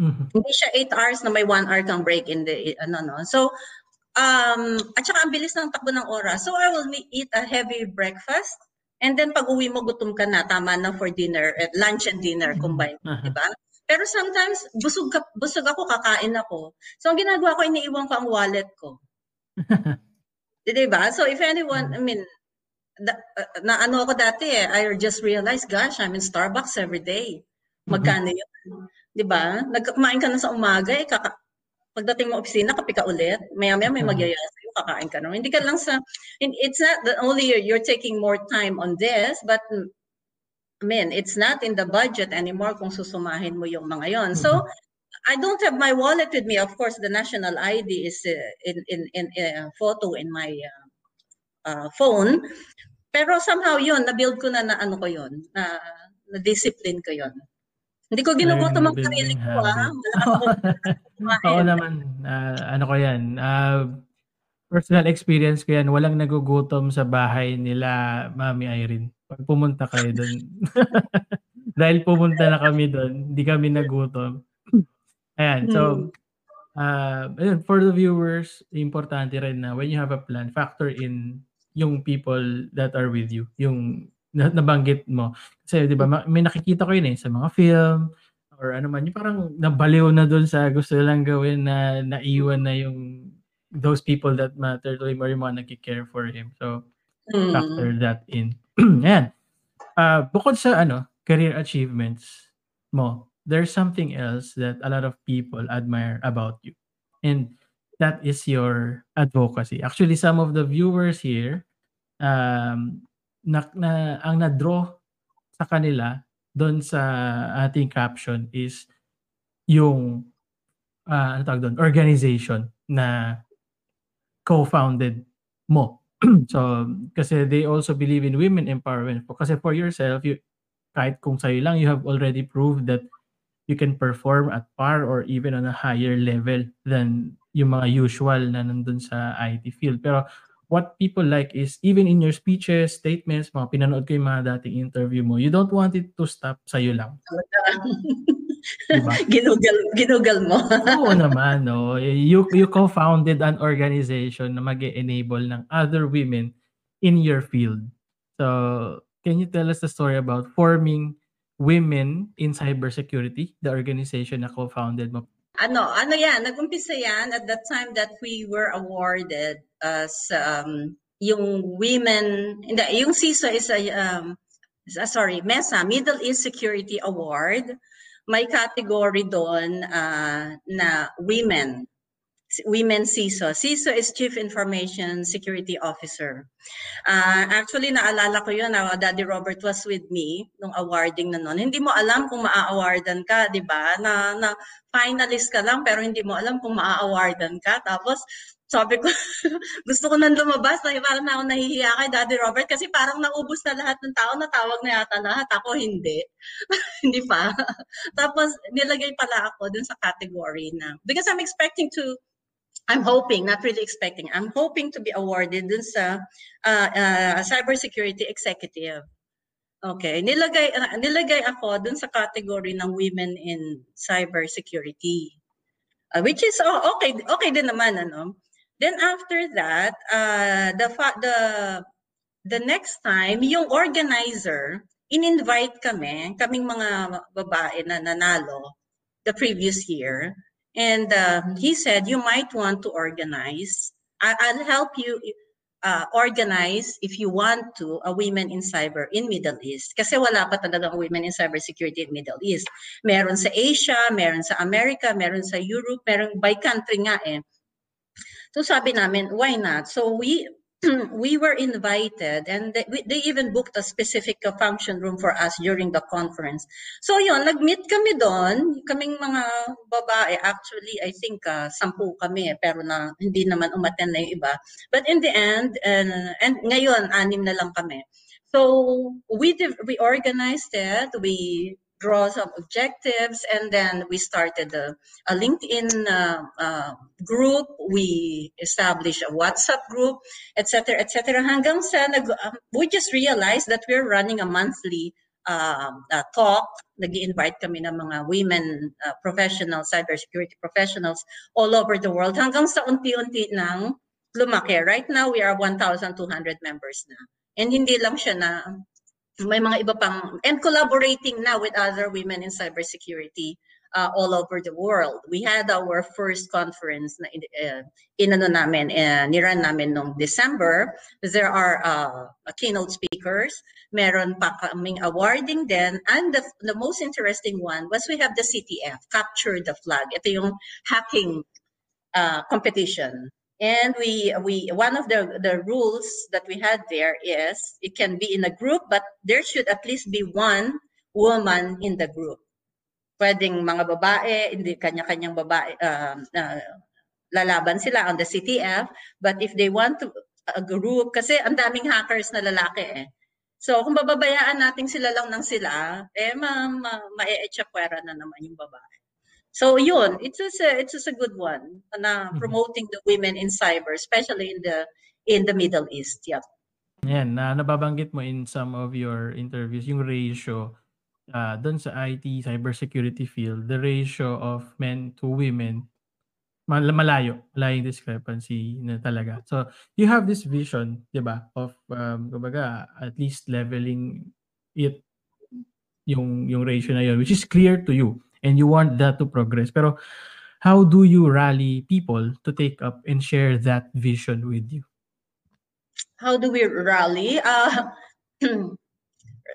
Mm-hmm. Hindi siya 8 hours na may 1 hour kang break in the ano no. So um at saka ang bilis ng takbo ng oras. So I will eat a heavy breakfast And then pag uwi mo, gutom ka na, tama na for dinner, at lunch and dinner mm-hmm. combined, uh-huh. di ba? Pero sometimes, busog, ka, busog ako, kakain ako. So ang ginagawa ko, iniiwan ko ang wallet ko. di ba? So if anyone, I mean, da, uh, na ano ako dati eh, I just realized, gosh, I'm in Starbucks every day. Magkano mm-hmm. yun? Di ba? Nagkumain ka na sa umaga, eh, kaka, pagdating mo opisina, kape ka ulit. Maya-maya may magyaya sa'yo, kakain ka na. Hindi ka lang sa, it's not that only you're, you're taking more time on this, but I mean, it's not in the budget anymore kung susumahin mo yung mga yon. So, I don't have my wallet with me. Of course, the national ID is uh, in in in uh, photo in my uh, uh, phone. Pero somehow yun, na-build ko na na ano ko yun, na, na discipline ko yun. Hindi ko ginugutom ang sarili ko, ha? Oo naman. Uh, ano ko yan. Uh, personal experience ko yan. Walang nagugutom sa bahay nila, Mami Irene. Pag pumunta kayo doon. Dahil pumunta na kami doon, hindi kami nagutom. Ayan, so, uh, for the viewers, importante rin na when you have a plan, factor in yung people that are with you. Yung na, nabanggit mo. Kasi 'di ba may nakikita ko yun eh sa mga film or ano man, yung parang nabaliw na doon sa gusto lang gawin na naiwan na yung those people that matter to him or yung mga nagki-care for him. So, mm. factor that in. Ayan. Uh, bukod sa ano, career achievements mo, there's something else that a lot of people admire about you. And that is your advocacy. Actually, some of the viewers here um, na, na ang na-draw sa kanila doon sa ating caption is yung uh, ano tawag doon, organization na co-founded mo. so, kasi they also believe in women empowerment. Kasi for yourself, you, kahit kung sa'yo lang, you have already proved that you can perform at par or even on a higher level than yung mga usual na nandun sa IT field. Pero what people like is even in your speeches, statements, mga pinanood ko yung mga dating interview mo, you don't want it to stop sa'yo lang. diba? ginugal, ginugal mo. Oo naman, no. You, you co-founded an organization na mag enable ng other women in your field. So, can you tell us the story about forming Women in Cybersecurity, the organization na co-founded mo? Ano, ano yan, nag-umpisa yan at the time that we were awarded as um, yung women, hindi, yung CISO is a, um, sorry, MESA, Middle East Security Award. May category doon uh, na women women CISO. CISO is Chief Information Security Officer. Uh, actually, naalala ko yun, uh, Daddy Robert was with me nung awarding na noon. Hindi mo alam kung maa-awardan ka, di ba? Na, na finalist ka lang pero hindi mo alam kung maa-awardan ka. Tapos, sabi ko, gusto ko nang lumabas, na parang na ako nahihiya kay Daddy Robert kasi parang naubos na lahat ng tao, natawag na yata lahat. Ako hindi. hindi pa. Tapos nilagay pala ako dun sa category na, because I'm expecting to, I'm hoping, not really expecting, I'm hoping to be awarded dun sa uh, uh, cybersecurity executive. Okay, nilagay uh, nilagay ako dun sa category ng women in cybersecurity. Uh, which is oh, okay okay din naman ano. Then after that, uh, the the the next time, yung organizer, in-invite kami, kaming mga babae na nanalo the previous year. And uh, he said, you might want to organize. I- I'll help you uh, organize, if you want to, a women in cyber in Middle East. Kasi wala pa talagang women in cybersecurity in Middle East. Meron sa Asia, meron sa America, meron sa Europe, meron by country nga eh. So sabi namin, why not? So we we were invited and they, they even booked a specific function room for us during the conference. So yun, nag-meet kami doon, kaming mga babae, actually I think uh, sampu kami pero na hindi naman umaten na yung iba. But in the end, uh, and ngayon, anim na lang kami. So we we organized it, we draw some objectives, and then we started a, a LinkedIn uh, uh, group. We established a WhatsApp group, etc., etc. Hanggang sa nag, um, we just realized that we're running a monthly uh, uh, talk. Nag-invite kami ng mga women uh, professionals, cybersecurity professionals all over the world. Hanggang sa unti-unti nang lumaki. Right now, we are 1,200 members na. And hindi lang siya na may mga iba pang, and collaborating now with other women in cybersecurity uh, all over the world. We had our first conference na in, uh, inano namin, uh, niran namin noong December. There are uh, keynote speakers. Meron pa kaming awarding then And the, the most interesting one was we have the CTF, Capture the Flag. Ito yung hacking uh, competition. And we we one of the the rules that we had there is it can be in a group, but there should at least be one woman in the group. Pwedeng mga babae, hindi kanya-kanyang babae, uh, uh, lalaban sila on the CTF. But if they want to a group, kasi ang daming hackers na lalaki eh. So kung bababayaan natin sila lang ng sila, eh ma, ma, ma-e-echapuera na naman yung babae. So yun, it's just a, it's just a good one na mm-hmm. promoting the women in cyber, especially in the in the Middle East. Yep. Yan, na nababanggit mo in some of your interviews, yung ratio uh, doon sa IT, cybersecurity field, the ratio of men to women, mal- malayo, malayong discrepancy na talaga. So, you have this vision, di ba, of, um, kumbaga, at least leveling it, yung, yung ratio na yun, which is clear to you and you want that to progress. Pero how do you rally people to take up and share that vision with you? How do we rally? Uh,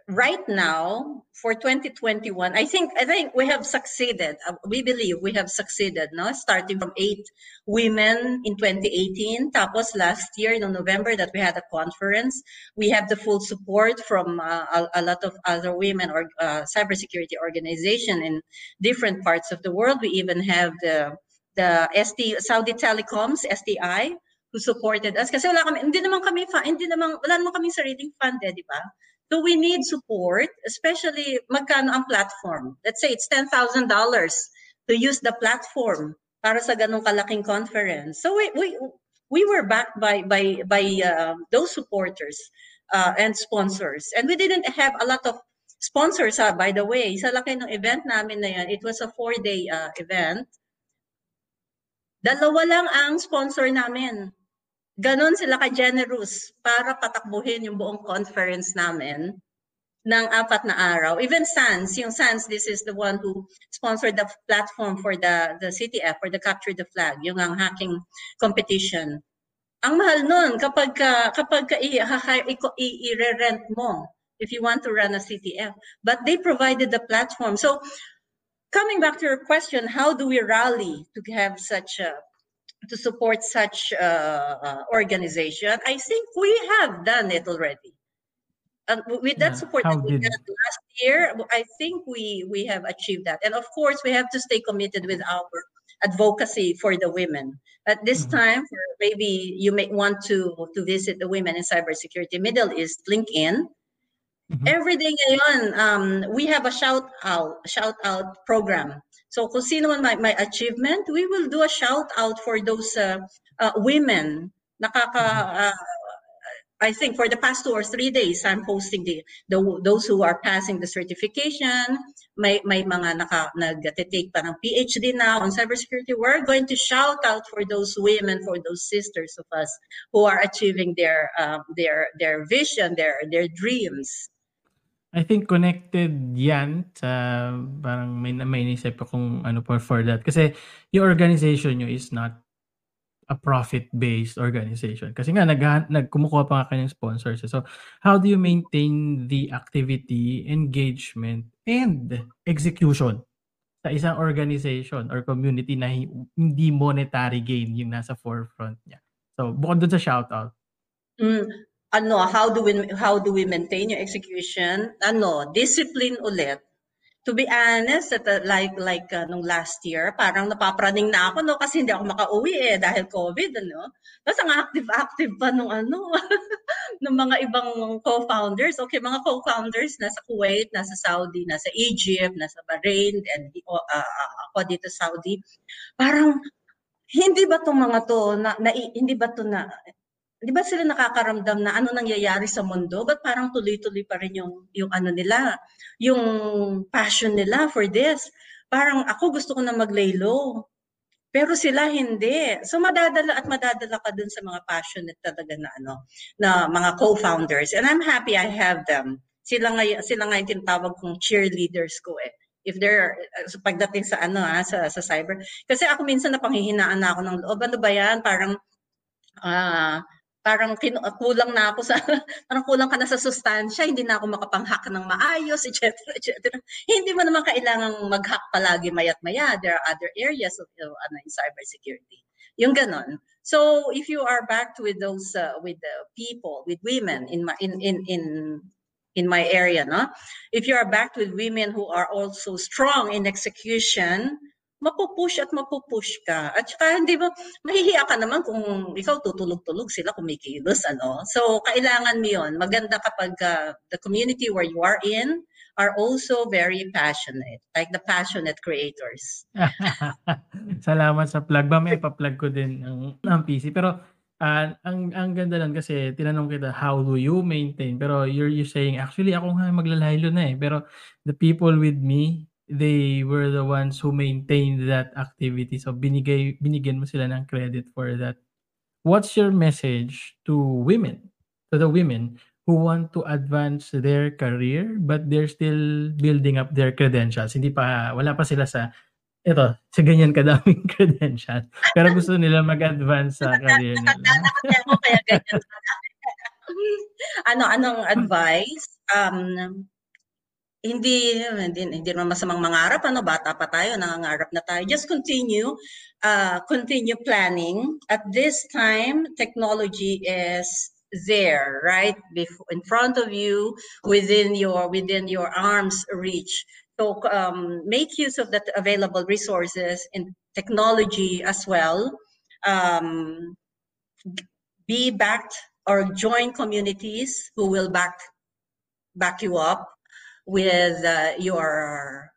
right now for 2021 i think i think we have succeeded. Uh, we believe we have succeeded no? Starting from eight women in 2018 tapos last year in november that we had a conference. We have the full support from uh, a, a, lot of other women or uh, cybersecurity organization in different parts of the world. We even have the the ST Saudi Telecoms STI who supported us. Kasi wala kami hindi naman kami hindi naman wala naman kami sariling fund eh, di ba So we need support, especially magkano ang platform. Let's say it's $10,000 to use the platform para sa ganong kalaking conference. So we we we were backed by by by uh, those supporters uh, and sponsors. And we didn't have a lot of sponsors ha, by the way. Sa laki ng event namin na yan, it was a four-day uh, event. Dalawa lang ang sponsor namin. Ganon sila ka-generous para patakbuhin yung buong conference namin ng apat na araw. Even SANS, yung SANS, this is the one who sponsored the platform for the, the CTF, for the Capture the Flag, yung ang hacking competition. Ang mahal nun kapag ka, kapag ka i-rent mo if you want to run a CTF. But they provided the platform. So coming back to your question, how do we rally to have such a to support such uh, organization, I think we have done it already. And with that yeah, support that we got last year, I think we we have achieved that. And of course, we have to stay committed with our advocacy for the women. At this mm-hmm. time, maybe you may want to to visit the Women in Cybersecurity Middle East LinkedIn. Mm-hmm. Every day ngayon, um, we have a shout out shout out program. So kung sino man may achievement, we will do a shout out for those uh, uh, women nakaka uh, I think for the past two or three days, I'm posting the, the those who are passing the certification. May, may mga naka, nag-take pa ng PhD now on cybersecurity. We're going to shout out for those women, for those sisters of us who are achieving their um, their their vision, their their dreams. I think connected yan sa parang may, may inisip akong ano for, for that. Kasi yung organization nyo is not a profit-based organization. Kasi nga nag nagkumukuha pa nga kayong sponsors. So, how do you maintain the activity, engagement, and execution sa isang organization or community na hindi monetary gain yung nasa forefront niya? So, bukod dun sa shoutout. Mm, ano, how do we how do we maintain your execution? Ano, discipline ulit to be honest, at, uh, like like uh, nung last year, parang napapraning na ako no kasi hindi ako makauwi eh dahil COVID ano. Tapos ang active-active pa nung ano ng mga ibang co-founders. Okay, mga co-founders nasa Kuwait, nasa Saudi, nasa Egypt, nasa Bahrain, and uh, ako dito Saudi. Parang hindi ba tong mga to na, na hindi ba to na di ba sila nakakaramdam na ano nangyayari sa mundo? But parang tuloy-tuloy pa rin yung, yung ano nila, yung passion nila for this. Parang ako gusto ko na maglaylo. Pero sila hindi. So madadala at madadala ka dun sa mga passionate talaga na ano, na mga co-founders. And I'm happy I have them. Sila nga sila nga yung tinatawag kong cheerleaders ko eh if they're so pagdating sa ano ah, sa sa cyber kasi ako minsan napanghihinaan na ako ng loob ano ba yan parang ah uh, parang kin- kulang na ako sa, parang kulang ka na sa sustansya, hindi na ako makapang-hack ng maayos, etc. etc. Hindi mo naman kailangang mag-hack palagi mayat maya. There are other areas of you know, in cybersecurity. Yung ganon. So if you are backed with those, uh, with the people, with women in my, in, in, in, in my area, no? If you are backed with women who are also strong in execution, mapupush at mapupush ka. At saka hindi ba, mahihiya ka naman kung ikaw tutulog-tulog sila kumikilos, ano? So, kailangan mo yun. Maganda kapag uh, the community where you are in are also very passionate, like the passionate creators. Salamat sa plug. Ba, may pa-plug ko din ang, ang PC. Pero uh, ang ang ganda lang kasi tinanong kita how do you maintain pero you're you saying actually ako nga maglalaylo na eh pero the people with me they were the ones who maintained that activity. So binigay binigyan mo sila ng credit for that. What's your message to women, to the women who want to advance their career but they're still building up their credentials. Hindi pa wala pa sila sa ito, sa ganyan kadaming credentials. Pero gusto nila mag-advance sa career nila. ano anong advice? Um hindi, hindi, hindi naman masamang mangarap, ano, bata pa tayo, nangangarap na tayo. Just continue, uh, continue planning. At this time, technology is there, right, in front of you, within your within your arms reach. So um, make use of that available resources in technology as well. Um, be backed or join communities who will back back you up with uh, your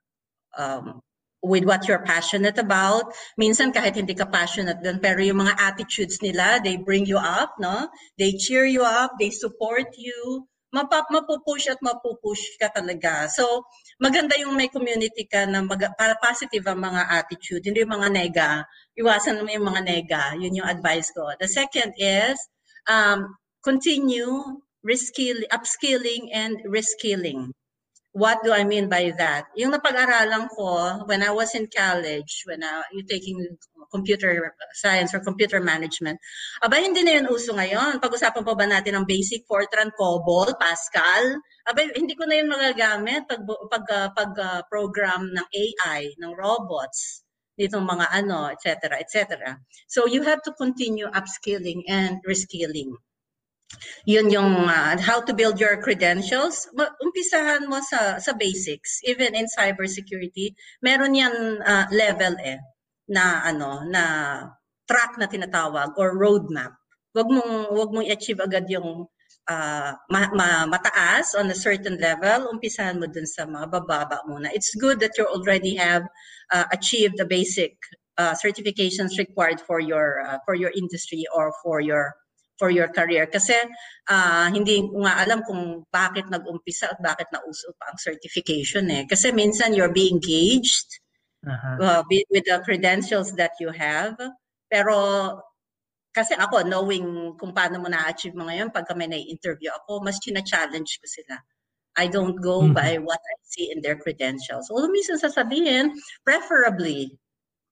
um, with what you're passionate about. Minsan kahit hindi ka passionate dun, pero yung mga attitudes nila, they bring you up, no? They cheer you up, they support you. Mapap mapupush at mapupush ka talaga. So, maganda yung may community ka na mag, para positive ang mga attitude, hindi yung mga nega. Iwasan mo yung mga nega. Yun yung advice ko. The second is, um, continue reskill, upskilling and reskilling. What do I mean by that? Yung napag-aralan ko when I was in college, when I, you taking computer science or computer management, aba hindi na yun uso ngayon. Pag-usapan pa ba natin ang basic Fortran, COBOL, Pascal? Aba hindi ko na yun magagamit pag pag uh, pag uh, program ng AI, ng robots nitong mga ano, etc., etc. So you have to continue upskilling and reskilling. Yun yung uh, how to build your credentials. Umpisahan mo sa sa basics. Even in cybersecurity, meron yan uh, level eh na ano na track na tinatawag or roadmap. Wag mong wag mong i-achieve agad yung uh, ma- ma- mataas on a certain level, umpisahan mo dun sa mga bababa muna. It's good that you already have uh, achieved the basic uh, certifications required for your uh, for your industry or for your for your career. Kasi uh, hindi ko nga alam kung bakit nag-umpisa at bakit nauso pa ang certification eh. Kasi minsan you're being gauged uh-huh. uh, with the credentials that you have. Pero kasi ako, knowing kung paano mo na-achieve mo ngayon, pagka may na-interview ako, mas china-challenge ko sila. I don't go mm-hmm. by what I see in their credentials. Although minsan sasabihin, preferably,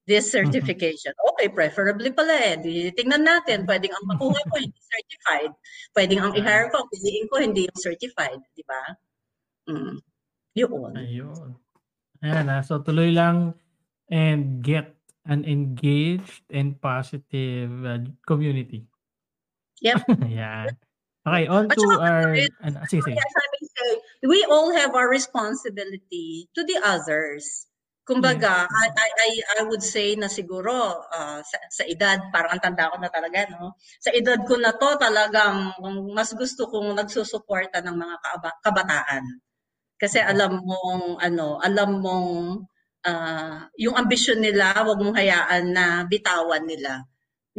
this mm-hmm. certification. Okay, preferably pala eh. Di, tingnan natin, pwedeng ang makuha ko hindi certified. Pwedeng ang i-hire ko, piliin ko hindi yung certified. Di ba? Mm. Yun. Ayun. Ayan na. Ah. So tuloy lang and get an engaged and positive uh, community. Yep. yeah. Okay, on to our... Ano, sige, sige. Say, we all have our responsibility to the others. Kumbaga, I, I, I, I would say na siguro uh, sa, sa edad, parang ang tanda ko na talaga, no? Sa edad ko na to, talagang mas gusto kong nagsusuporta ng mga kabataan. Kasi alam mong, ano, alam mong uh, yung ambisyon nila, wag mong hayaan na bitawan nila.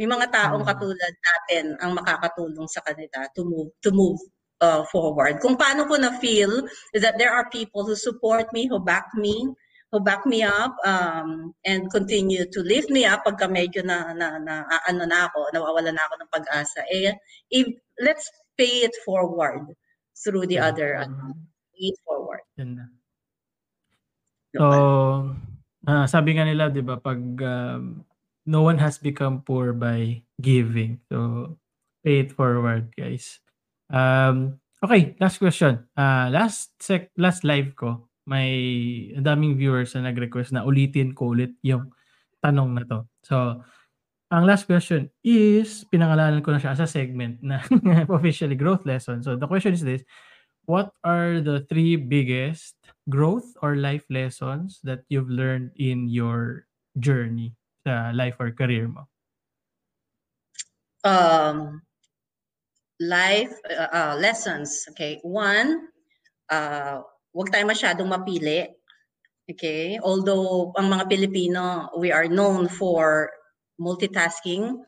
May mga taong hmm. katulad natin ang makakatulong sa kanila to move to move uh, forward. Kung paano ko na feel is that there are people who support me, who back me, who back me up um, and continue to lift me up pagka medyo na, na, na ano na ako, nawawala na ako ng pag-asa. Eh, if, let's pay it forward through the yeah. other, uh, pay it forward. So, uh, sabi nga nila, di ba, pag um, no one has become poor by giving. So, pay it forward, guys. Um, okay, last question. Uh, last sec last live ko, may ang daming viewers na nag-request na ulitin ko ulit yung tanong na to. So, ang last question is, pinangalanan ko na siya as a segment na officially growth lesson. So, the question is this, what are the three biggest growth or life lessons that you've learned in your journey sa life or career mo? Um, life uh, uh, lessons. Okay, one, uh, huwag tayo masyadong mapili. Okay? Although ang mga Pilipino, we are known for multitasking.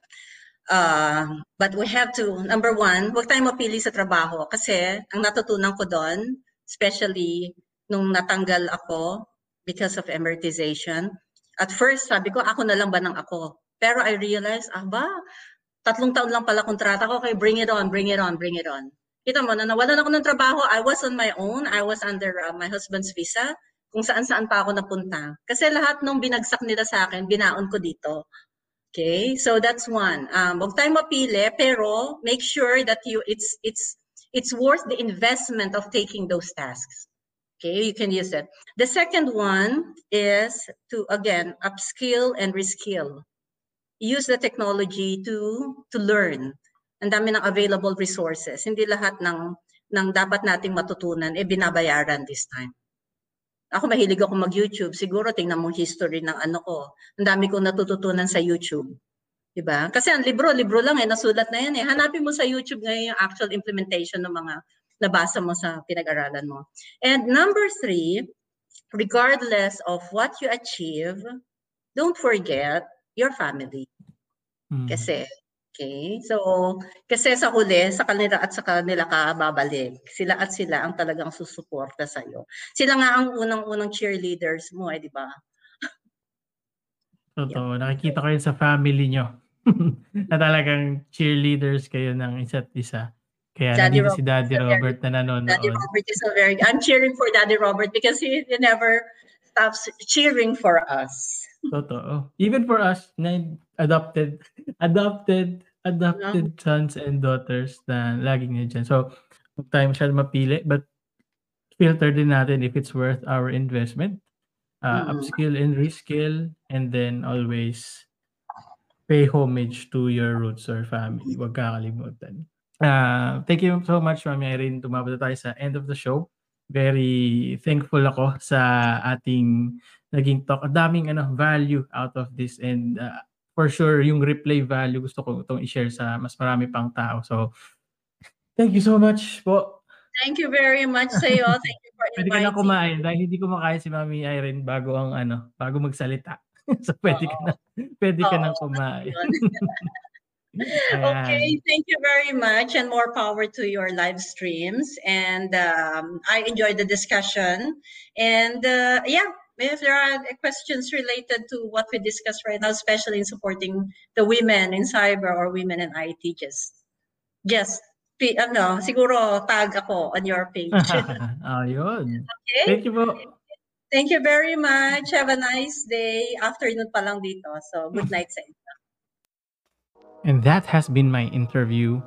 Uh, but we have to, number one, huwag tayong mapili sa trabaho kasi ang natutunan ko doon, especially nung natanggal ako because of amortization, at first sabi ko, ako na lang ba ng ako? Pero I realized, ah ba, tatlong taon lang pala kontrata ko, okay, bring it on, bring it on, bring it on. Kita mo, na nawalan ako ng trabaho, I was on my own. I was under uh, my husband's visa. Kung saan-saan pa ako napunta. Kasi lahat ng binagsak nila sa akin, binaon ko dito. Okay? So that's one. Um, huwag tayong mapili, pero make sure that you it's it's it's worth the investment of taking those tasks. Okay, you can use it. The second one is to again upskill and reskill. Use the technology to to learn ang dami ng available resources. Hindi lahat ng ng dapat nating matutunan eh binabayaran this time. Ako mahilig ako mag-YouTube. Siguro tingnan mo history ng ano ko. Ang dami kong natututunan sa YouTube. 'Di ba? Kasi ang libro, libro lang eh nasulat na 'yan eh. Hanapin mo sa YouTube ngayon yung actual implementation ng mga nabasa mo sa pinag-aralan mo. And number three, regardless of what you achieve, don't forget your family. Mm. Kasi Okay? So, kasi sa huli, sa kanila at sa kanila ka babalik. Sila at sila ang talagang susuporta sa iyo. Sila nga ang unang-unang cheerleaders mo, eh, di ba? Totoo. Yeah. Nakikita ko yun sa family nyo. na talagang cheerleaders kayo ng isa't isa. Kaya Daddy Robert si Daddy Robert very, na nanonood. Daddy Robert is a very, I'm cheering for Daddy Robert because he, he never stops cheering for us. Totoo. Even for us, na adopted, adopted adopted Yeah. sons and daughters na laging nandiyan. So, huwag tayo masyadong mapili but filter din natin if it's worth our investment. Uh, Mm. upskill and reskill and then always pay homage to your roots or family. Huwag kakalimutan. Uh, thank you so much, Mami Irene. Tumabot tayo sa end of the show. Very thankful ako sa ating naging talk. Ang daming ano, value out of this and uh, for sure yung replay value gusto ko itong i-share sa mas marami pang tao. So, thank you so much po. Thank you very much sa iyo. Thank you for Pwede ka inviting na kumain dahil hindi kumakain si Mami Irene bago ang ano, bago magsalita. so pwede ka Oo. na pwede ka Oo, nang kumain. Okay, thank you very much and more power to your live streams. And um, I enjoyed the discussion. And uh, yeah, if there are questions related to what we discussed right now, especially in supporting the women in cyber or women in IT, just, just, ano, siguro tag ako on your page. Ayun. Okay? Thank you po. Thank you very much. Have a nice day. Afternoon pa lang dito. So, good mm. night sa inyo. And that has been my interview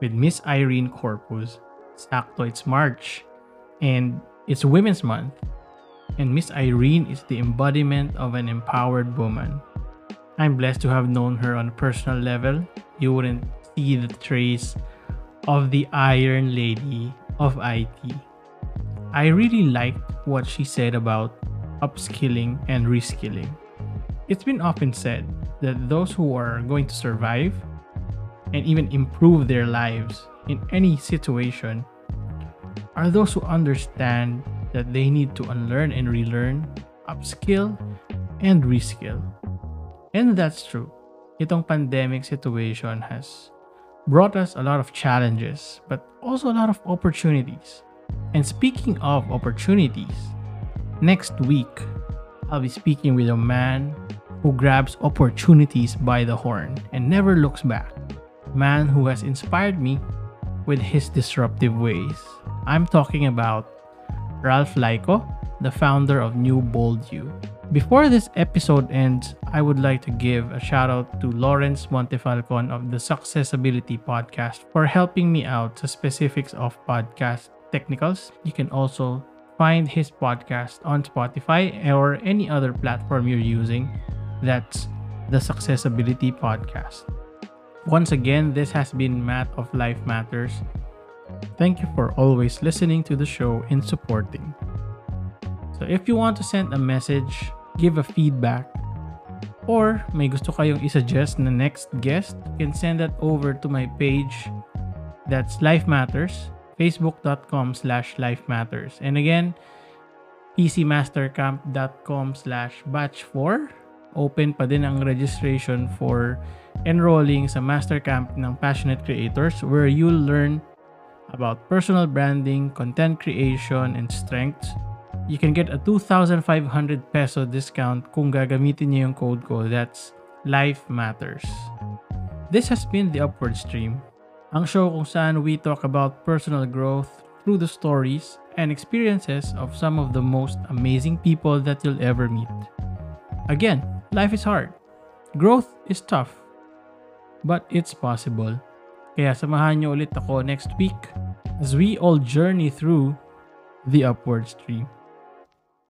with Miss Irene Corpus. Sakto, it's March and it's Women's Month. And Miss Irene is the embodiment of an empowered woman. I'm blessed to have known her on a personal level. You wouldn't see the trace of the Iron Lady of IT. I really liked what she said about upskilling and reskilling. It's been often said that those who are going to survive and even improve their lives in any situation are those who understand that they need to unlearn and relearn, upskill, and reskill. And that's true. Itong pandemic situation has brought us a lot of challenges, but also a lot of opportunities. And speaking of opportunities, next week I'll be speaking with a man who grabs opportunities by the horn and never looks back. Man who has inspired me with his disruptive ways. I'm talking about Ralph Laiko, the founder of New Bold You. Before this episode ends, I would like to give a shout out to Lawrence Montefalcon of the Successability Podcast for helping me out to specifics of podcast technicals. You can also find his podcast on Spotify or any other platform you're using. That's the Successability Podcast. Once again, this has been Matt of Life Matters. Thank you for always listening to the show and supporting. So if you want to send a message, give a feedback, or may gusto kayong isuggest na next guest, you can send that over to my page. That's Life Matters, facebook.com slash Life Matters. And again, pcmastercamp.com slash batch 4. Open pa din ang registration for enrolling sa Mastercamp ng Passionate Creators where you'll learn about personal branding, content creation, and strengths. You can get a 2,500 peso discount kung gagamitin niyo yung code ko. That's Life Matters. This has been The Upward Stream, ang show kung saan we talk about personal growth through the stories and experiences of some of the most amazing people that you'll ever meet. Again, life is hard. Growth is tough. But it's possible. Kaya samahan niyo ulit ako next week as we all journey through the upward stream.